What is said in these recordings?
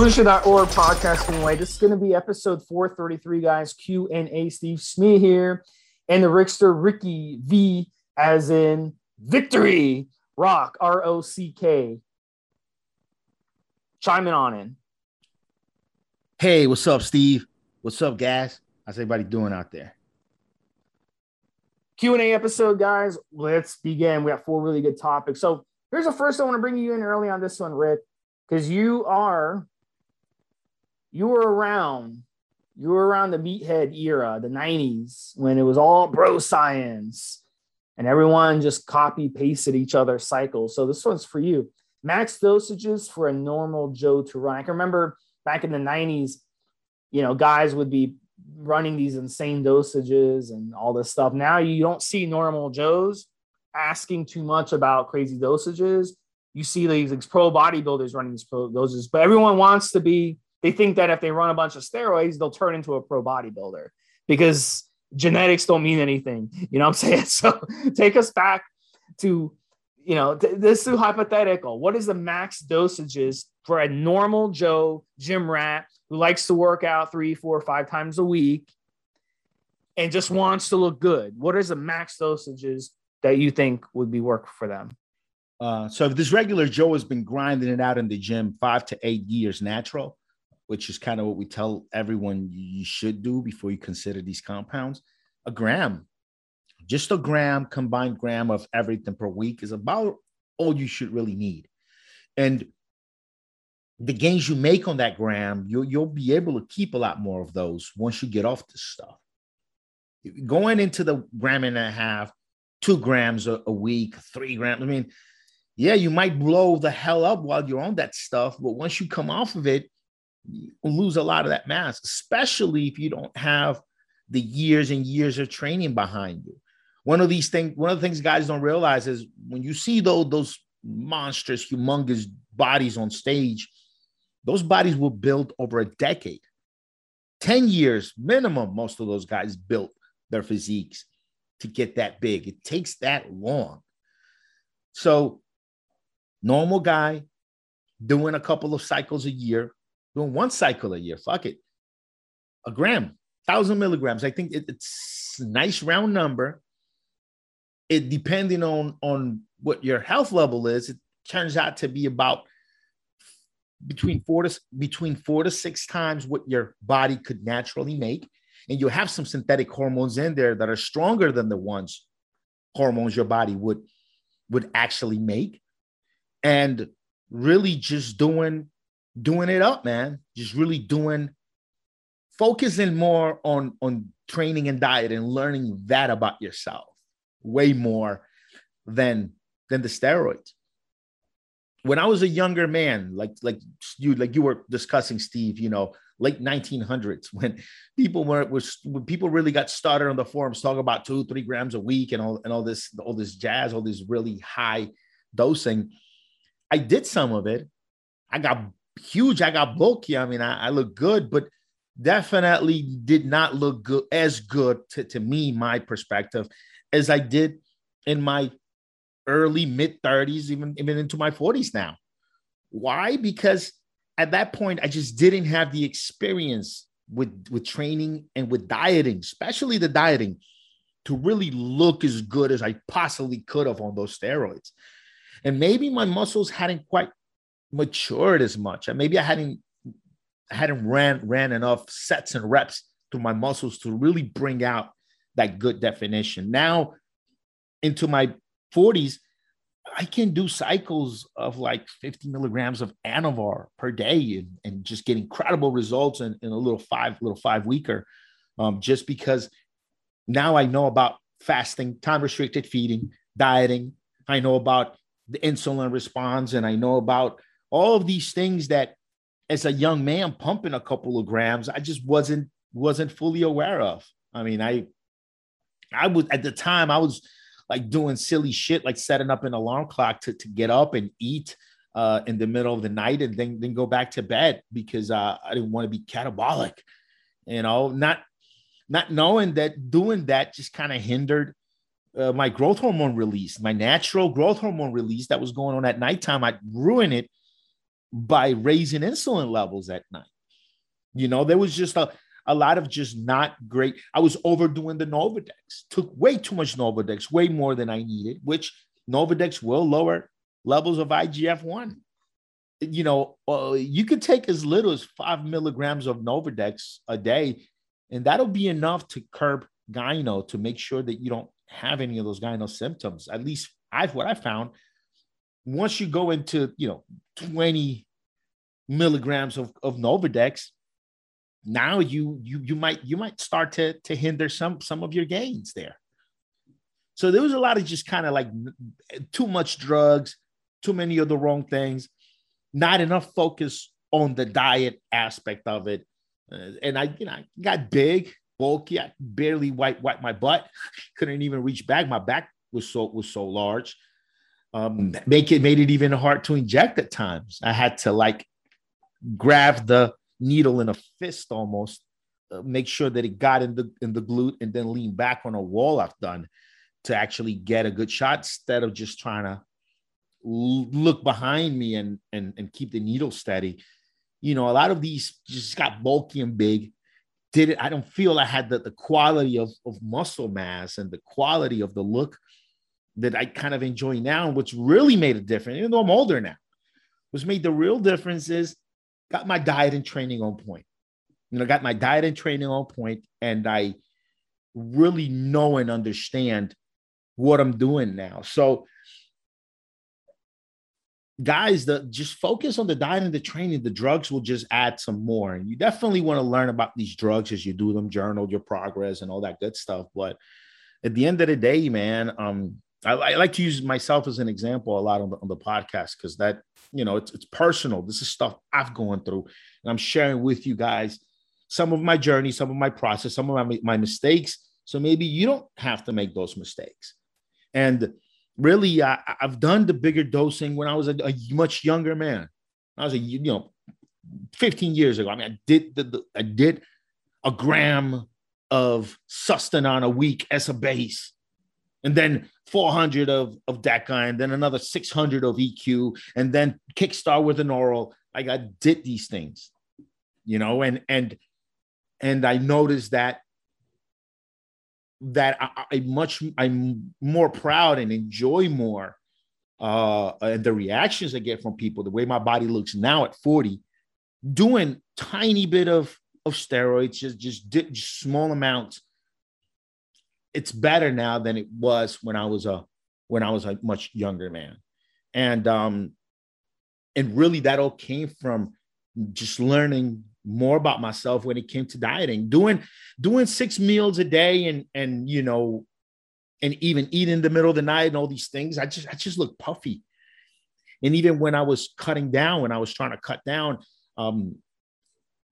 Solution.org podcasting way. This is going to be episode 433, guys. Q and A. Steve Smee here, and the Rickster Ricky V, as in victory. Rock R O C K. Chiming on in. Hey, what's up, Steve? What's up, guys? How's everybody doing out there? Q and A episode, guys. Let's begin. We got four really good topics. So here's the first. I want to bring you in early on this one, Rick, because you are you were around you were around the meathead era the 90s when it was all bro science and everyone just copy pasted each other's cycles. So this one's for you. Max dosages for a normal joe to run. I can remember back in the 90s you know guys would be running these insane dosages and all this stuff. Now you don't see normal joes asking too much about crazy dosages. You see these, these pro bodybuilders running these pro doses but everyone wants to be they think that if they run a bunch of steroids, they'll turn into a pro bodybuilder because genetics don't mean anything. You know what I'm saying? So take us back to, you know, th- this is hypothetical. What is the max dosages for a normal Joe gym rat who likes to work out three, four, five times a week and just wants to look good? What is the max dosages that you think would be work for them? Uh, so if this regular Joe has been grinding it out in the gym five to eight years natural, which is kind of what we tell everyone you should do before you consider these compounds. A gram, just a gram, combined gram of everything per week is about all you should really need. And the gains you make on that gram, you'll, you'll be able to keep a lot more of those once you get off this stuff. Going into the gram and a half, two grams a, a week, three grams. I mean, yeah, you might blow the hell up while you're on that stuff, but once you come off of it, lose a lot of that mass, especially if you don't have the years and years of training behind you. One of these things, one of the things guys don't realize is when you see those, those monstrous, humongous bodies on stage, those bodies were built over a decade. 10 years minimum, most of those guys built their physiques to get that big. It takes that long. So, normal guy doing a couple of cycles a year, doing one cycle a year. Fuck it. A gram, thousand milligrams. I think it, it's a nice round number. It depending on on what your health level is, it turns out to be about between four to between four to six times what your body could naturally make. And you have some synthetic hormones in there that are stronger than the ones hormones your body would would actually make. And really just doing doing it up, man. Just really doing, focusing more on on training and diet and learning that about yourself, way more than than the steroids. When I was a younger man, like like you like you were discussing, Steve, you know, late 1900s when people were was when people really got started on the forums talking about two three grams a week and all and all this all this jazz all this really high dosing i did some of it i got huge. I got bulky. I mean, I, I look good, but definitely did not look good as good to, to me, my perspective, as I did in my early mid 30s, even, even into my 40s now. Why? Because at that point, I just didn't have the experience with, with training and with dieting, especially the dieting, to really look as good as I possibly could have on those steroids. And maybe my muscles hadn't quite matured as much. And maybe I hadn't hadn't ran ran enough sets and reps through my muscles to really bring out that good definition. Now into my 40s, I can do cycles of like 50 milligrams of Anavar per day and, and just get incredible results in, in a little five, little five weeker. Um, just because now I know about fasting, time restricted feeding, dieting. I know about the insulin response and I know about all of these things that as a young man pumping a couple of grams, I just wasn't wasn't fully aware of. I mean, I I was at the time I was like doing silly shit, like setting up an alarm clock to, to get up and eat uh, in the middle of the night and then, then go back to bed because uh, I didn't want to be catabolic, you know, not not knowing that doing that just kind of hindered uh, my growth hormone release, my natural growth hormone release that was going on at nighttime. I'd ruin it by raising insulin levels at night. You know, there was just a, a lot of just not great. I was overdoing the Nolvadex, took way too much Nolvadex, way more than I needed, which Nolvadex will lower levels of IGF 1. You know, uh, you could take as little as five milligrams of Nolvadex a day, and that'll be enough to curb gyno to make sure that you don't have any of those gyno symptoms. At least I've what I found. Once you go into, you know, 20 milligrams of, of Nolvadex, now you you you might you might start to to hinder some some of your gains there. So there was a lot of just kind of like too much drugs, too many of the wrong things, not enough focus on the diet aspect of it. Uh, and I, you know, I got big, bulky. I barely wipe wipe my butt. Couldn't even reach back. My back was so was so large. Um, make it made it even hard to inject at times. I had to like grab the needle in a fist almost, uh, make sure that it got in the in the glute, and then lean back on a wall I've done to actually get a good shot instead of just trying to look behind me and and and keep the needle steady. You know, a lot of these just got bulky and big. Did it? I don't feel I had the, the quality of, of muscle mass and the quality of the look that I kind of enjoy now. And what's really made a difference, even though I'm older now, what's made the real difference is got my diet and training on point. You know, got my diet and training on point, and I really know and understand what I'm doing now. So, guys, that just focus on the diet and the training. The drugs will just add some more, and you definitely want to learn about these drugs as you do them, journal your progress, and all that good stuff. But at the end of the day, man, um, I, I like to use myself as an example a lot on the, on the podcast because that you know it's, it's personal. This is stuff i've gone through and i'm sharing with you guys some of my journey some of my process some of my, my mistakes. So maybe you don't have to make those mistakes. And really I, have done the bigger dosing when i was a, a, much younger man. I was a you know 15 years ago. I mean i did the, the i did a gram of sustanon a week as a base. And then 400 of, of DECA, and then another 600 of EQ, and then Kickstart with an oral. Like I did these things, you know, and and and I noticed that that I, I much I'm more proud and enjoy more uh and the reactions I get from people, the way my body looks now at 40, doing tiny bit of of steroids, just just, just small amounts it's better now than it was when I was a when I was a much younger man. And um and really that all came from just learning more about myself when it came to dieting doing doing six meals a day and and you know and even eating in the middle of the night and all these things i just i just look puffy and even when i was cutting down when i was trying to cut down um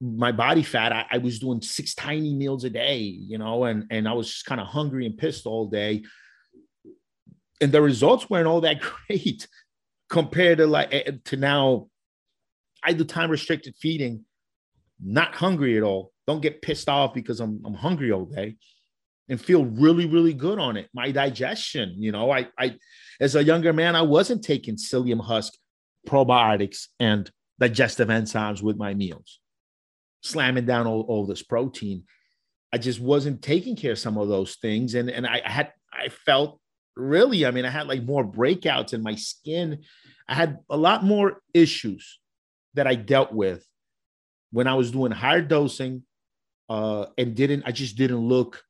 my body fat, I, I, was doing six tiny meals a day, you know, and and I was just kind of hungry and pissed all day. And the results weren't all that great compared to like eh, to now. I do time restricted feeding, not hungry at all. Don't get pissed off because I'm I'm hungry all day, and feel really really good on it. My digestion, you know, I I as a younger man, I wasn't taking psyllium husk probiotics and digestive enzymes with my meals slamming down all, all this protein. I just wasn't taking care of some of those things. And, and I had, I felt really, I mean, I had like more breakouts in my skin. I had a lot more issues that I dealt with when I was doing higher dosing uh, and didn't, I just didn't look,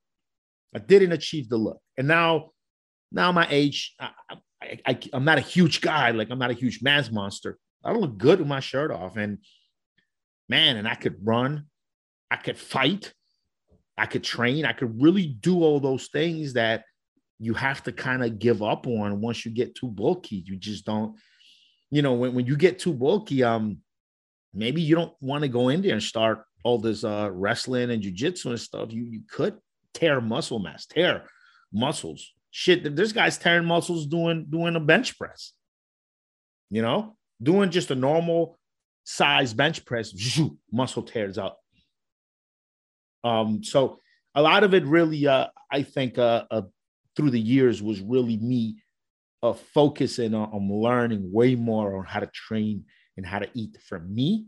I didn't achieve the look. And now, now my age, I, I, I, I'm not a huge guy. Like I'm not a huge man's monster. I don't look good with my shirt off. And man, and I could run, I could fight, I could train, I could really do all those things that you have to kind of give up on once you get too bulky. You just don't, you know, when, when you get too bulky, um, maybe you don't want to go in there and start all this uh wrestling and jujitsu and stuff. You you could tear muscle mass, tear muscles. Shit, there's guys tearing muscles doing doing a bench press. You know, doing just a normal size bench press, muscle tears up. Um, so a lot of it really, uh, I think, uh, uh, through the years was really me uh, focusing on, on learning way more on how to train and how to eat for me.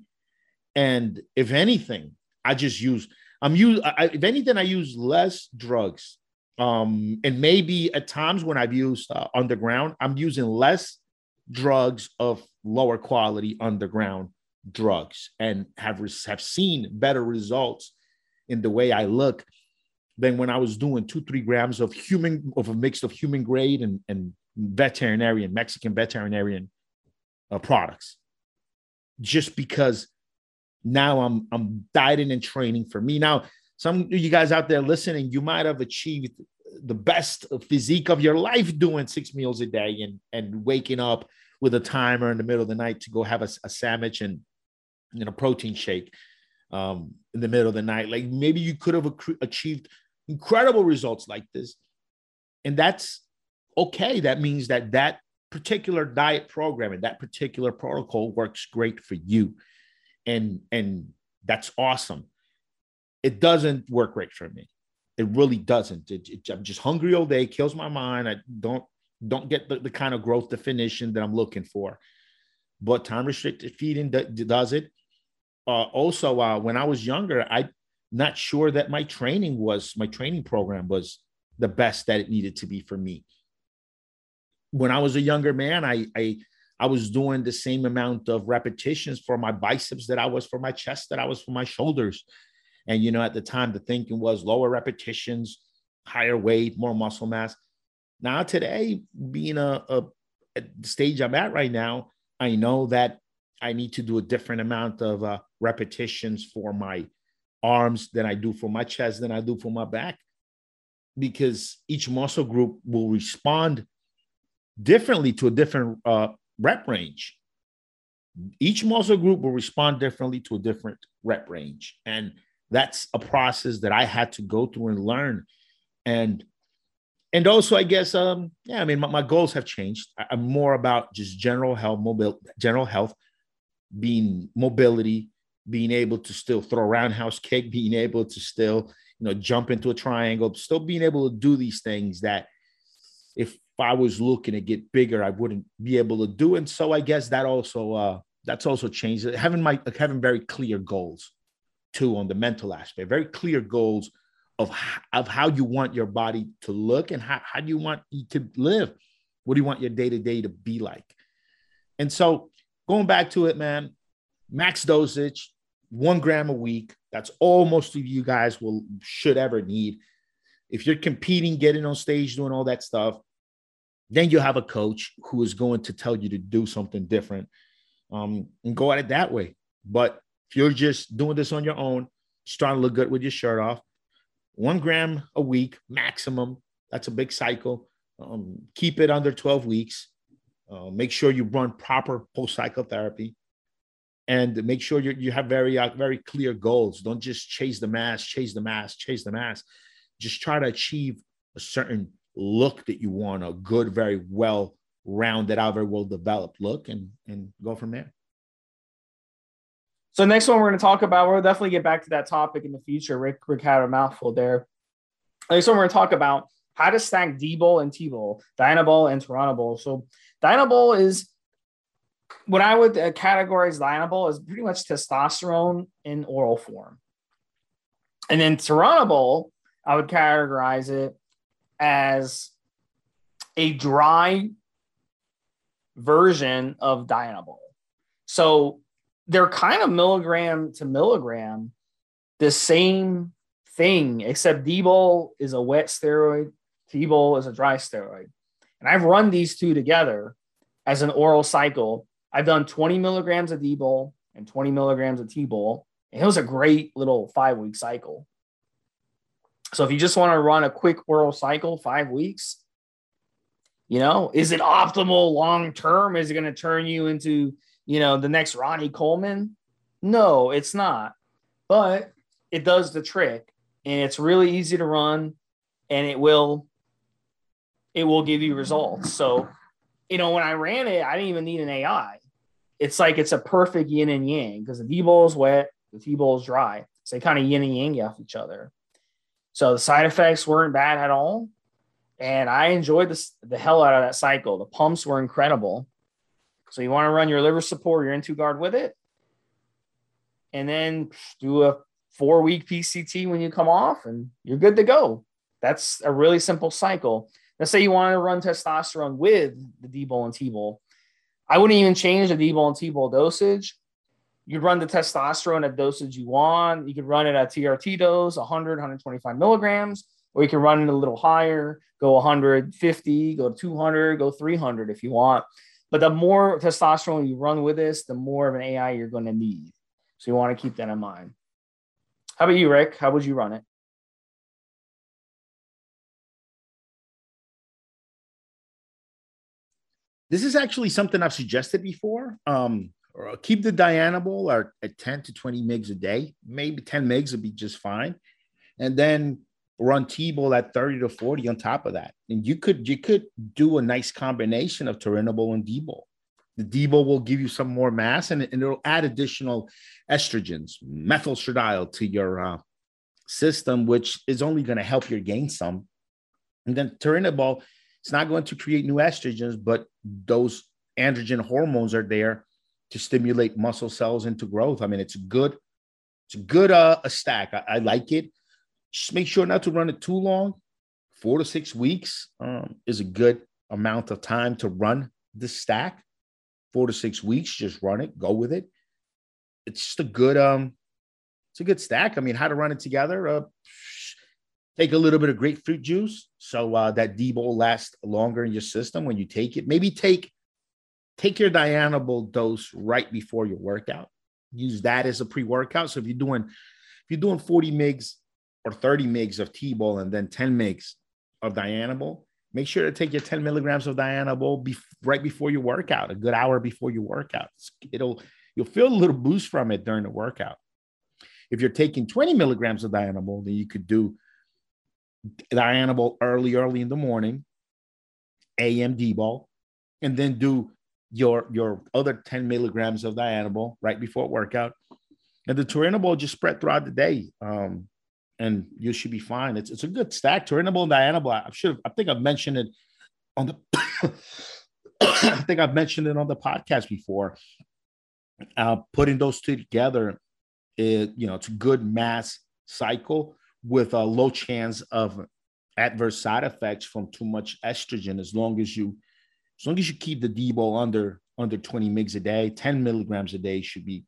And if anything, I just use I'm use if anything, I use less drugs. Um, and maybe at times when I've used uh, underground, I'm using less drugs of lower quality underground drugs and have have seen better results in the way I look than when I was doing two three grams of human of a mix of human grade and and veterinarian Mexican veterinarian uh, products. Just because now I'm I'm dieting and training for me. Now, some of you guys out there listening, you might have achieved the best physique of your life doing six meals a day and and waking up with a timer in the middle of the night to go have a, a sandwich and, and a protein shake um, in the middle of the night. Like maybe you could have achieved incredible results like this, and that's okay. That means that that particular diet program and that particular protocol works great for you. And and that's awesome. It doesn't work great for me. It really doesn't. It, it, i'm just hungry all day. Kills my mind. I don't don't get the, the kind of growth definition that i'm looking for. But time restricted feeding does it uh, also uh, when i was younger i'm not sure that my training was my training program was the best that it needed to be for me when i was a younger man i i I was doing the same amount of repetitions for my biceps that I was for my chest, that I was for my shoulders. And, you know, at the time, the thinking was lower repetitions, higher weight, more muscle mass. Now, today, being a, a at stage I'm at right now, I know that I need to do a different amount of uh, repetitions for my arms than I do for my chest, than I do for my back, because each muscle group will respond differently to a different uh, rep range. Each muscle group will respond differently to a different rep range. And that's a process that I had to go through and learn. And and also, I guess, um, yeah, I mean, my, my goals have changed. I, I'm more about just general health, mobile, general health, being mobility, being able to still throw roundhouse kick, being able to still, you know, jump into a triangle, still being able to do these things that if I was looking to get bigger, I wouldn't be able to do. And so I guess that also uh, that's also changed. Having my having very clear goals too on the mental aspect, very clear goals of of how you want your body to look and how, how do you want you to live. What do you want your day to day to be like? And so going back to it, man, max dosage, one gram a week. That's all most of you guys will should ever need. If you're competing, getting on stage, doing all that stuff, then you have a coach who is going to tell you to do something different um, and go at it that way. But if you're just doing this on your own, just trying to look good with your shirt off, one gram a week maximum. That's a big cycle. Um, keep it under 12 weeks. Uh, make sure you run proper post cycle therapy and make sure you, you have very, uh, very clear goals. Don't just chase the mass, chase the mass, chase the mass. Just try to achieve a certain look that you want, a good, very well rounded out, very well developed look, and and go from there. So next one we're going to talk about, we'll definitely get back to that topic in the future. Rick, Rick had a mouthful there. Next one we're going to talk about how to stack D-bol and T-bol, Dianabol and Turinabol. So Dianabol is what I would uh, categorize Dianabol as pretty much testosterone in oral form. And then Turinabol, I would categorize it as a dry version of Dianabol. So they're kind of milligram to milligram, the same thing, except D-bol is a wet steroid, T-bol is a dry steroid. And I've run these two together as an oral cycle. I've done 20 milligrams of D-bol and 20 milligrams of T-bol. And it was a great little five week cycle. So if you just want to run a quick oral cycle, five weeks, you know, is it optimal long term? Is it going to turn you into, you know, the next Ronnie Coleman? No, it's not. But it does the trick and it's really easy to run and it will it will give you results. So, you know, when I ran it, I didn't even need an AI. It's like it's a perfect yin and yang because the D-bol is wet, the T-bol is dry. So they kind of yin and yang off each other. So the side effects weren't bad at all. And I enjoyed this, the hell out of that cycle. The pumps were incredible. So you want to run your liver support, your N2 guard with it, and then do a four week PCT when you come off, and you're good to go. That's a really simple cycle. Let's say you want to run testosterone with the D-bol and T-bol. I wouldn't even change the D-bol and T-bol dosage. You'd run the testosterone at dosage you want. You could run it at TRT dose, 100, 125 milligrams, or you can run it a little higher, go 150, go 200, go 300 if you want. But the more testosterone you run with this, the more of an AI you're going to need. So you want to keep that in mind. How about you, Rick? How would you run it? This is actually something I've suggested before. Um, keep the Dianabol at 10 to 20 mgs a day. Maybe 10 mgs would be just fine. And then run T-bol at 30 to 40 on top of that. And you could you could do a nice combination of Turinabol and D-bol. The D-bol will give you some more mass and, and it'll add additional estrogens, methylestradiol to your uh, system, which is only going to help you gain some. And then Turinabol it's not going to create new estrogens, but those androgen hormones are there to stimulate muscle cells into growth. I mean, it's good, it's good uh, a stack. I, I like it. Just make sure not to run it too long. Four to six weeks um, is a good amount of time to run the stack. Four to six weeks, just run it, go with it. It's just a good um, it's a good stack. I mean, how to run it together? Uh, Take a little bit of grapefruit juice so uh, that D-bol lasts longer in your system when you take it. Maybe take take your Dianabol dose right before your workout. Use that as a pre-workout. So if you're doing if you're doing 40 mgs or 30 mgs of T-bol and then 10 mgs of Dianabol, make sure to take your 10 milligrams of Dianabol be- right before your workout, a good hour before your workout. It'll you'll feel a little boost from it during the workout. If you're taking 20 milligrams of Dianabol, then you could do Dianabol early, early in the morning, AM D-bol, and then do your your other 10 milligrams of Dianabol right before workout. And the Turinabol just spread throughout the day. Um, and you should be fine. It's, it's a good stack. Turinabol and Dianabol. I should I think I've mentioned it on the I think I've mentioned it on the podcast before. Uh, putting those two together, it, you know, it's a good mass cycle with a low chance of adverse side effects from too much estrogen as long as you as long as you keep the D-bol under under 20 mgs a day 10 milligrams a day should be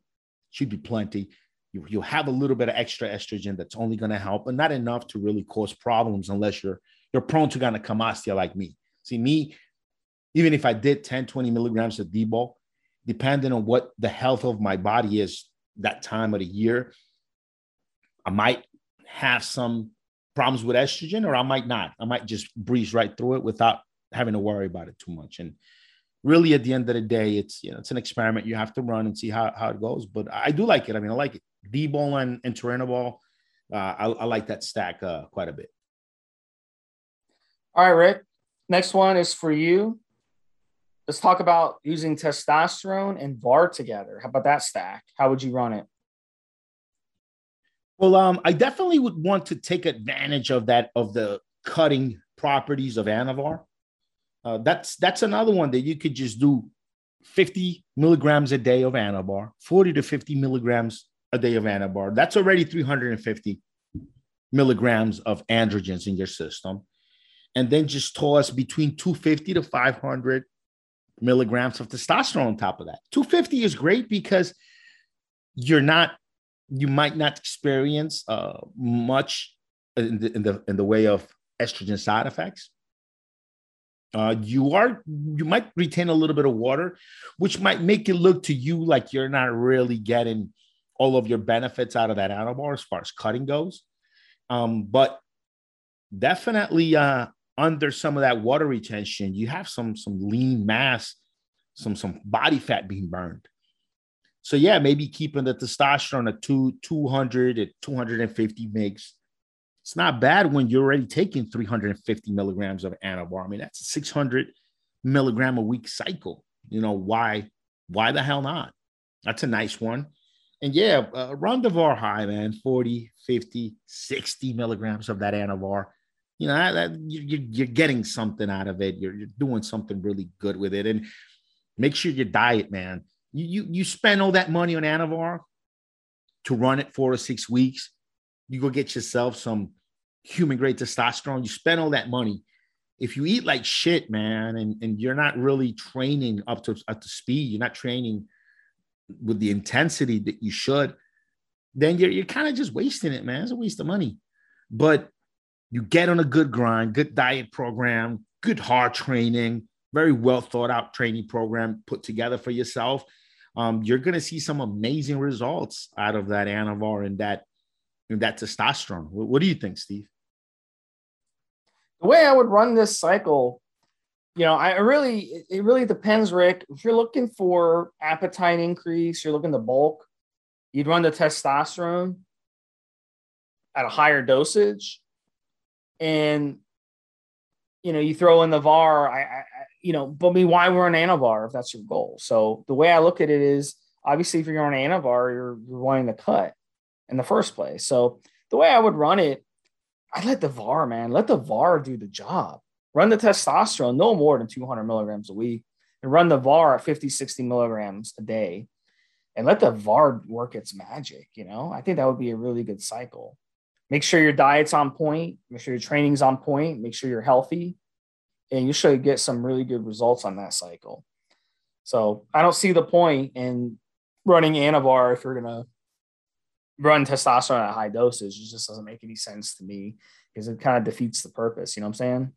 should be plenty. You, you'll have a little bit of extra estrogen that's only going to help but not enough to really cause problems unless you're you're prone to gynecomastia like me. See me even if i did 10 20 milligrams of D-bol depending on what the health of my body is that time of the year i might have some problems with estrogen or I might not. I might just breeze right through it without having to worry about it too much. And really at the end of the day, it's you know it's an experiment you have to run and see how, how it goes. But I do like it. I mean, I like it. D-bol and, and Turinabol. Uh, I, I, like that stack uh, quite a bit. All right, Rick. Next one is for you. Let's talk about using testosterone and VAR together. How about that stack? How would you run it? Well, um, I definitely would want to take advantage of that of the cutting properties of Anavar. Uh, that's that's another one that you could just do 50 milligrams a day of Anavar, 40 to 50 milligrams a day of Anavar. That's already 350 milligrams of androgens in your system. And then just toss between 250 to 500 milligrams of testosterone on top of that. 250 is great because you're not you might not experience uh, much in the, in the in the way of estrogen side effects. Uh, you are you might retain a little bit of water, which might make it look to you like you're not really getting all of your benefits out of that Anavar as far as cutting goes. Um, but definitely uh, under some of that water retention, you have some some lean mass, some some body fat being burned. So yeah, maybe keeping the testosterone at two, 200 at 250 mgs. It's not bad when you're already taking 350 milligrams of Anavar. I mean, that's a 600 milligram a week cycle. You know, why, why the hell not? That's a nice one. And yeah, uh, run the VAR high, man, 40, 50, 60 milligrams of that Anavar. You know, that, that you're, you're getting something out of it. You're, you're doing something really good with it. And Make sure your diet, man. You you you spend all that money on Anavar to run it four to six weeks. You go get yourself some human grade testosterone. You spend all that money. If you eat like shit, man, and, and you're not really training up to up to speed, you're not training with the intensity that you should, then you're you're kind of just wasting it, man. It's a waste of money. But you get on a good grind, good diet program, good hard training, very well thought out training program put together for yourself. Um, you're going to see some amazing results out of that anavar and that and that testosterone. What, what do you think, Steve? The way I would run this cycle, you know, I really it really depends, Rick. If you're looking for appetite increase, you're looking to bulk, you'd run the testosterone at a higher dosage, and you know, you throw in the VAR. I, I you know, but mean, why we're on Anavar if that's your goal? So the way I look at it is obviously if you're on Anavar, you're, you're wanting to cut in the first place. So the way I would run it, I let the VAR, man, let the VAR do the job. Run the testosterone no more than 200 milligrams a week and run the VAR at 50, 60 milligrams a day and let the VAR work its magic. You know, I think that would be a really good cycle. Make sure your diet's on point, make sure your training's on point, make sure you're healthy and you should get some really good results on that cycle. So I don't see the point in running Anavar if you're gonna run testosterone at high doses. It just doesn't make any sense to me because it kind of defeats the purpose. You know what I'm saying?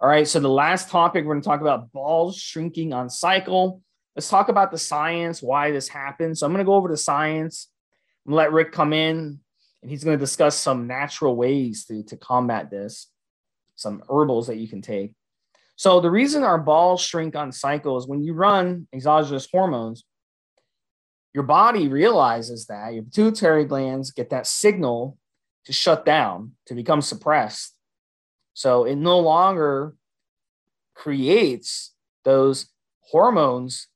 All right. So the last topic we're to talk about balls shrinking on cycle. Let's talk about the science, why this happens. So I'm to go over the science. To let Rick come in and he's to discuss some natural ways to, to combat this some herbals that you can take. So the reason our balls shrink on cycle is when you run exogenous hormones, your body realizes that your pituitary glands get that signal to shut down, to become suppressed. So it no longer creates those hormones,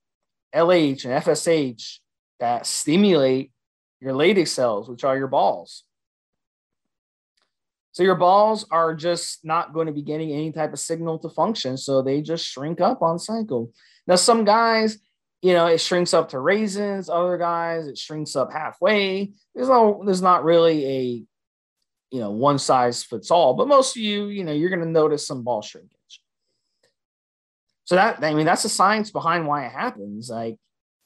LH and FSH, that stimulate your Leydig cells, which are your balls. So your balls are just not going to be getting any type of signal to function. So they just shrink up on cycle. Now, some guys, you know, it shrinks up to raisins. Other guys, it shrinks up halfway. There's no, there's not really a, you know, one size fits all. But most of you, you know, you're going to notice some ball shrinkage. So that, I mean, that's the science behind why it happens. Like,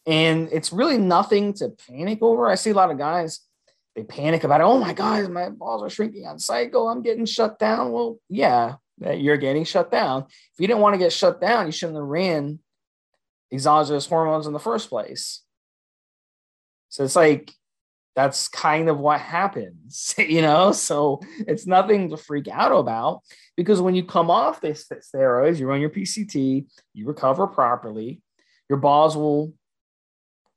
and it's really nothing to panic over. I see a lot of guys they panic about it. Oh my God, my balls are shrinking on cycle. I'm getting shut down. Well, yeah, you're getting shut down. If you didn't want to get shut down, you shouldn't have ran exogenous hormones in the first place. So it's like that's kind of what happens, you know. So it's nothing to freak out about because when you come off this steroids, you run your PCT, you recover properly, your balls will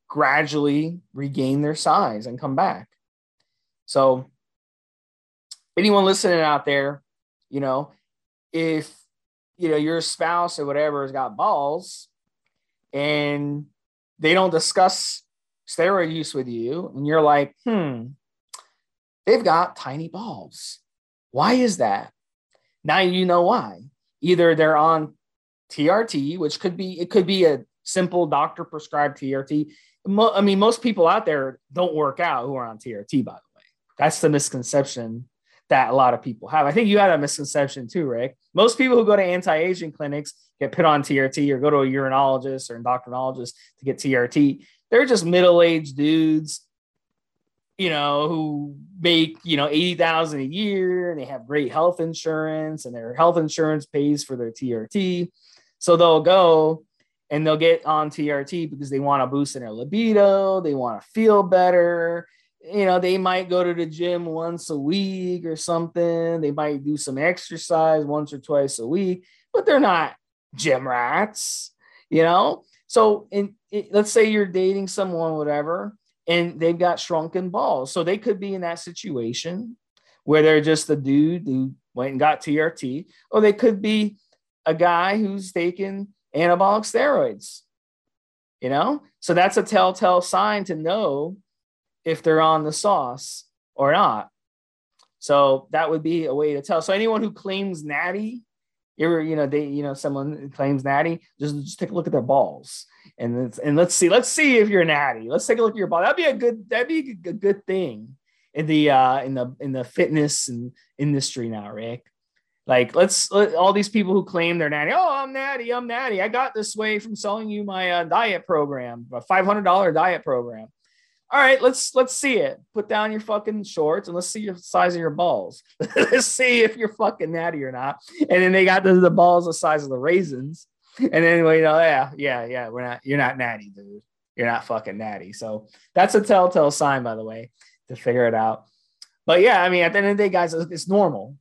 gradually regain their size and come back. So, anyone listening out there, you know, if you know your spouse or whatever has got balls and they don't discuss steroid use with you, and you're like, hmm, they've got tiny balls. Why is that? Now you know why. Either they're on TRT, which could be it could be a simple doctor prescribed TRT. I mean, most people out there don't work out who are on TRT, by the way. That's the misconception that a lot of people have. I think you had a misconception too, Rick. Most people who go to anti-aging clinics get put on TRT or go to a urinologist or endocrinologist to get TRT. They're just middle-aged dudes, you know, who make, you know, 80,000 a year and they have great health insurance and their health insurance pays for their TRT. So they'll go and they'll get on TRT because they want to boost in their libido, they want to feel better, you know, they might go to the gym once a week or something. They might do some exercise once or twice a week, but they're not gym rats, you know? So, in, let's say you're dating someone, whatever, and they've got shrunken balls. So they could be in that situation where they're just a dude who went and got TRT, or they could be a guy who's taking anabolic steroids, you know? So that's a telltale sign to know if they're on the sauce or not. So that would be a way to tell. So anyone who claims natty, You ever, you know, they, you know, someone claims natty, just, just take a look at their balls and let's and let's see, let's see if you're natty. Let's take a look at your ball. That'd be a good, that'd be a good thing in the uh in the in the fitness and industry now, Rick. Like let's let, all these people who claim they're natty. Oh, I'm natty. I'm natty. I got this way from selling you my uh, diet program, a five hundred dollar diet program. All right, let's let's see it. Put down your fucking shorts and let's see your size of your balls. let's see if you're fucking natty or not. And then they got the, the balls the size of the raisins. And then you know, yeah, yeah, yeah, we're not. You're not natty, dude. You're not fucking natty. So that's a telltale sign, by the way, to figure it out. But yeah, I mean, at the end of the day, guys, it's normal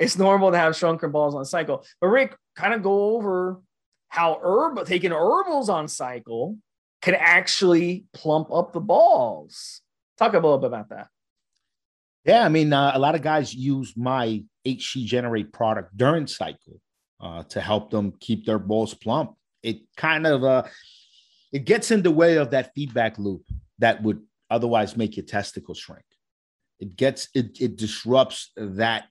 it's normal to have shrunken balls on cycle. But Rick, kind of go over how herb taking herbals on cycle can actually plump up the balls. Talk a little bit about that. Yeah, I mean, uh, a lot of guys use my HC Generate product during cycle uh, to help them keep their balls plump. It kind of uh, it gets in the way of that feedback loop that would otherwise make your testicles shrink. It gets it it disrupts that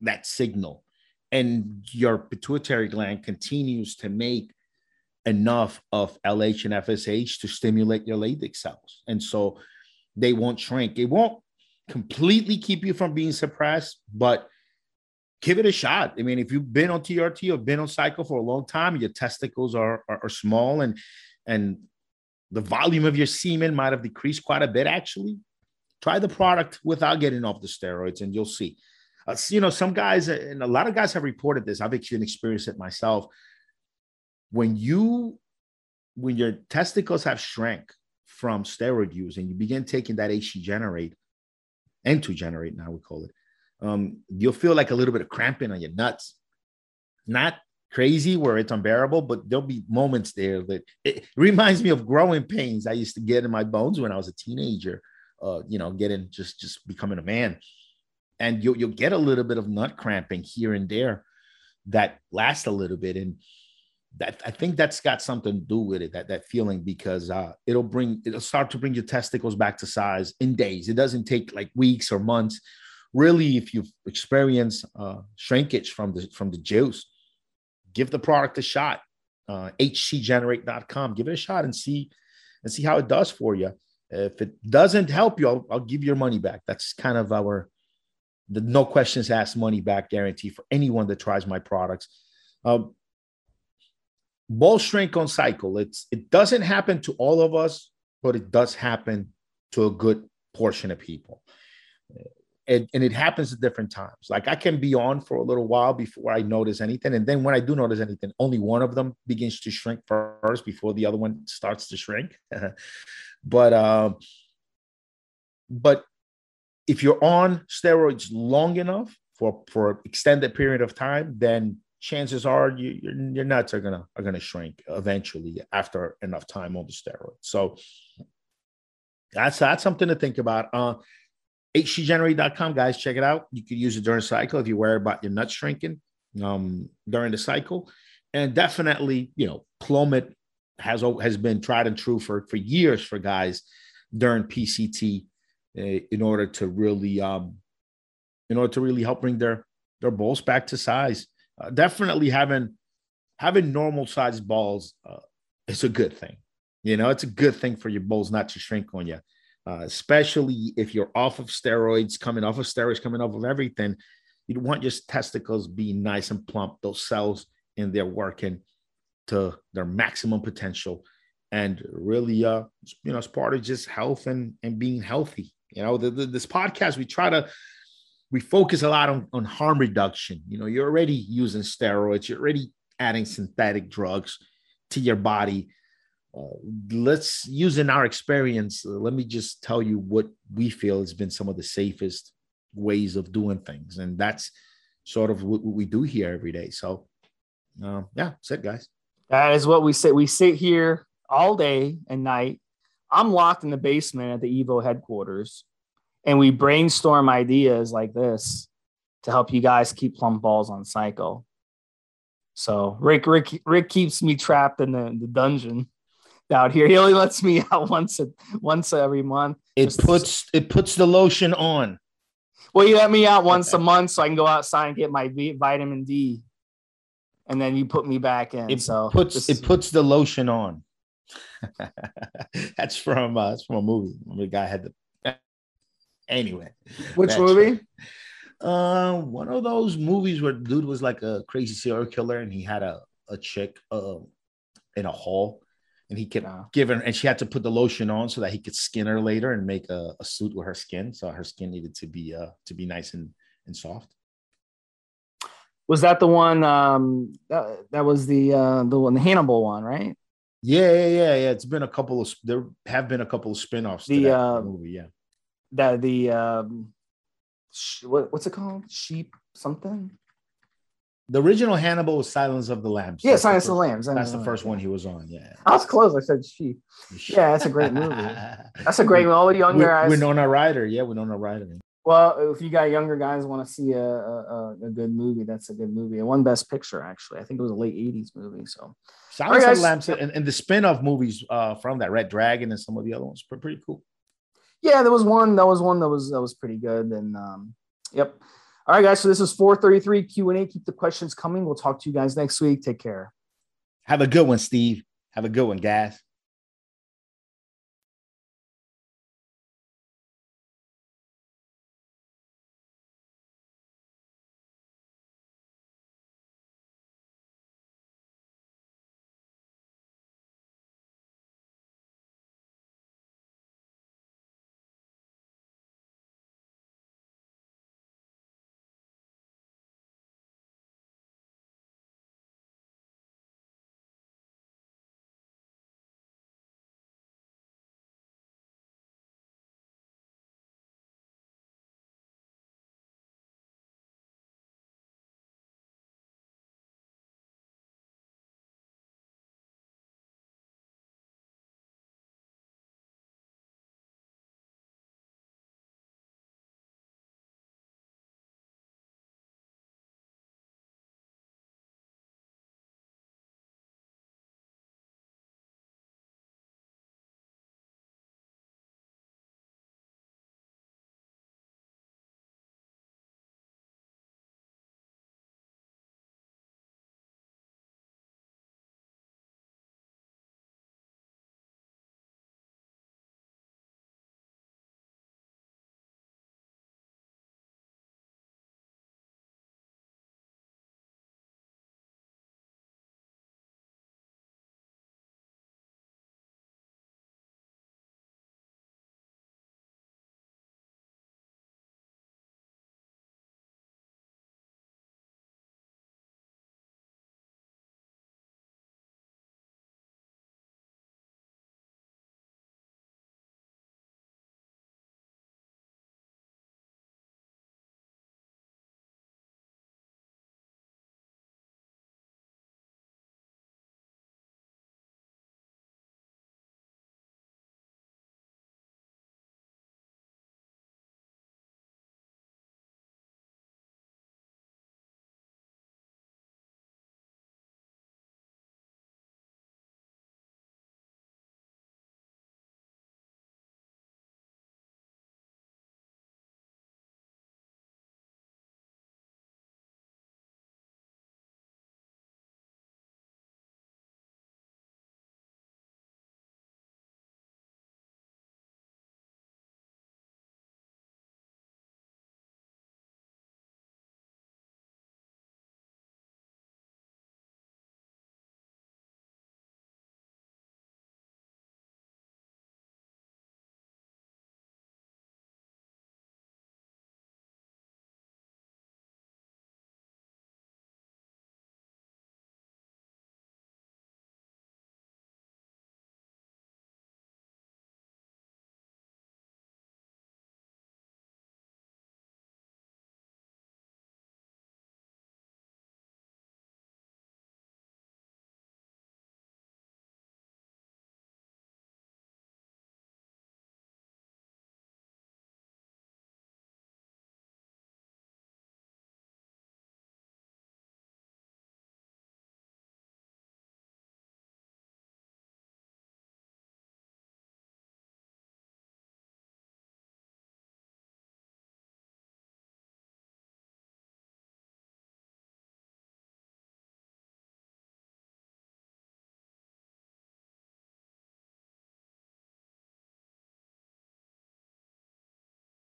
that signal and your pituitary gland continues to make enough of LH and FSH to stimulate your Leydig cells. And so they won't shrink. It won't completely keep you from being suppressed, but give it a shot. I mean, if you've been on TRT or been on cycle for a long time, your testicles are, are, are small and and the volume of your semen might have decreased quite a bit actually. Try the product without getting off the steroids and you'll see uh, you know, some guys and a lot of guys have reported this. I've actually experienced it myself. When you, when your testicles have shrank from steroid use and you begin taking that HC generate, N2 generate now we call it, um, you'll feel like a little bit of cramping on your nuts. Not crazy where it's unbearable, but there'll be moments there that it reminds me of growing pains I used to get in my bones when I was a teenager. Uh, you know, getting just just becoming a man and you'll, you'll get a little bit of nut cramping here and there that lasts a little bit and that I think that's got something to do with it that that feeling because uh, it'll bring it'll start to bring your testicles back to size in days. It doesn't take like weeks or months. Really, if you've experienced uh, shrinkage from the from the juice, give the product a shot. Uh, hcgenerate.com. Give it a shot and see and see how it does for you. If it doesn't help you, I'll, I'll give your money back. That's kind of our the no questions asked money back guarantee for anyone that tries my products. Um, ball shrink on cycle. It's it doesn't happen to all of us, but it does happen to a good portion of people. And, and it happens at different times. Like I can be on for a little while before I notice anything. And then when I do notice anything, only one of them begins to shrink first before the other one starts to shrink. but um, but if you're on steroids long enough for for extended period of time, then chances are you, your, your nuts are gonna are gonna shrink eventually after enough time on the steroids. So that's that's something to think about. Uh, hcgenerate.com, guys, check it out. You could use it during cycle if you worry about your nuts shrinking um, during the cycle, and definitely, you know, Clomid has has been tried and true for for years for guys during PCT uh, in order to really um, in order to really help bring their their balls back to size. Uh, definitely having having normal sized balls uh, is a good thing. You know, it's a good thing for your balls not to shrink on you, uh, especially if you're off of steroids, coming off of steroids, coming off of everything. You want your testicles being nice and plump, those cells in there working to their maximum potential, and really, uh, you know, it's part of just health and and being healthy. You know, the, the, this podcast, we try to we focus a lot on, on harm reduction. You know, you're already using steroids, you're already adding synthetic drugs to your body. Uh, let's use in our experience. Uh, let me just tell you what we feel has been some of the safest ways of doing things, and that's sort of what, what we do here every day. So, uh, yeah, that's it, guys. That is what we sit. We sit here all day and night I'm locked in the basement at the Evo headquarters, and we brainstorm ideas like this to help you guys keep plump balls on cycle. So Rick, Rick, Rick keeps me trapped in the, the dungeon out here. He only lets me out once a, once every month. It puts to, it puts the lotion on. Well, you let me out once a month so I can go outside and get my vitamin D. and then you put me back in. It so puts it puts the lotion on. that's from uh, that's from a movie. The guy had the anyway. which movie? Uh, one of those movies where dude was like a crazy serial killer and he had a a chick uh in a hall and he kept No. giving and she had to put the lotion on so that he could skin her later and make a, a suit with her skin. So her skin needed to be uh to be nice and and soft. Was that the one? Um, that, that was the uh, the one, the Hannibal one, right? Yeah, yeah, yeah, yeah. It's been a couple of there have been a couple of spin-offs to The, that uh, movie, yeah. That the um, sh- what, what's it called? Sheep something? The original Hannibal was Silence of the Lambs. Yeah, That's Silence of the Lambs. That's the first one he was on. Yeah. I was close. I said sheep. Yeah, that's a great movie. That's a great won. All the younger guys. Winona Ryder. Yeah, Winona Ryder. Well, if you got younger guys want to see a, a, a- good movie, that's a good movie. And one best picture, actually. I think it was a late 80s movie. So Silence right, of the. Lambs and, and the spin-off movies uh, from that Red Dragon and some of the other ones pretty cool. Yeah, there was one. That was one that was that was pretty good. And um, yep. All right, guys. So this is 433 Q&A. Keep the questions coming. We'll talk to you guys next week. Take care. Have a good one, Steve. Have a good one, guys.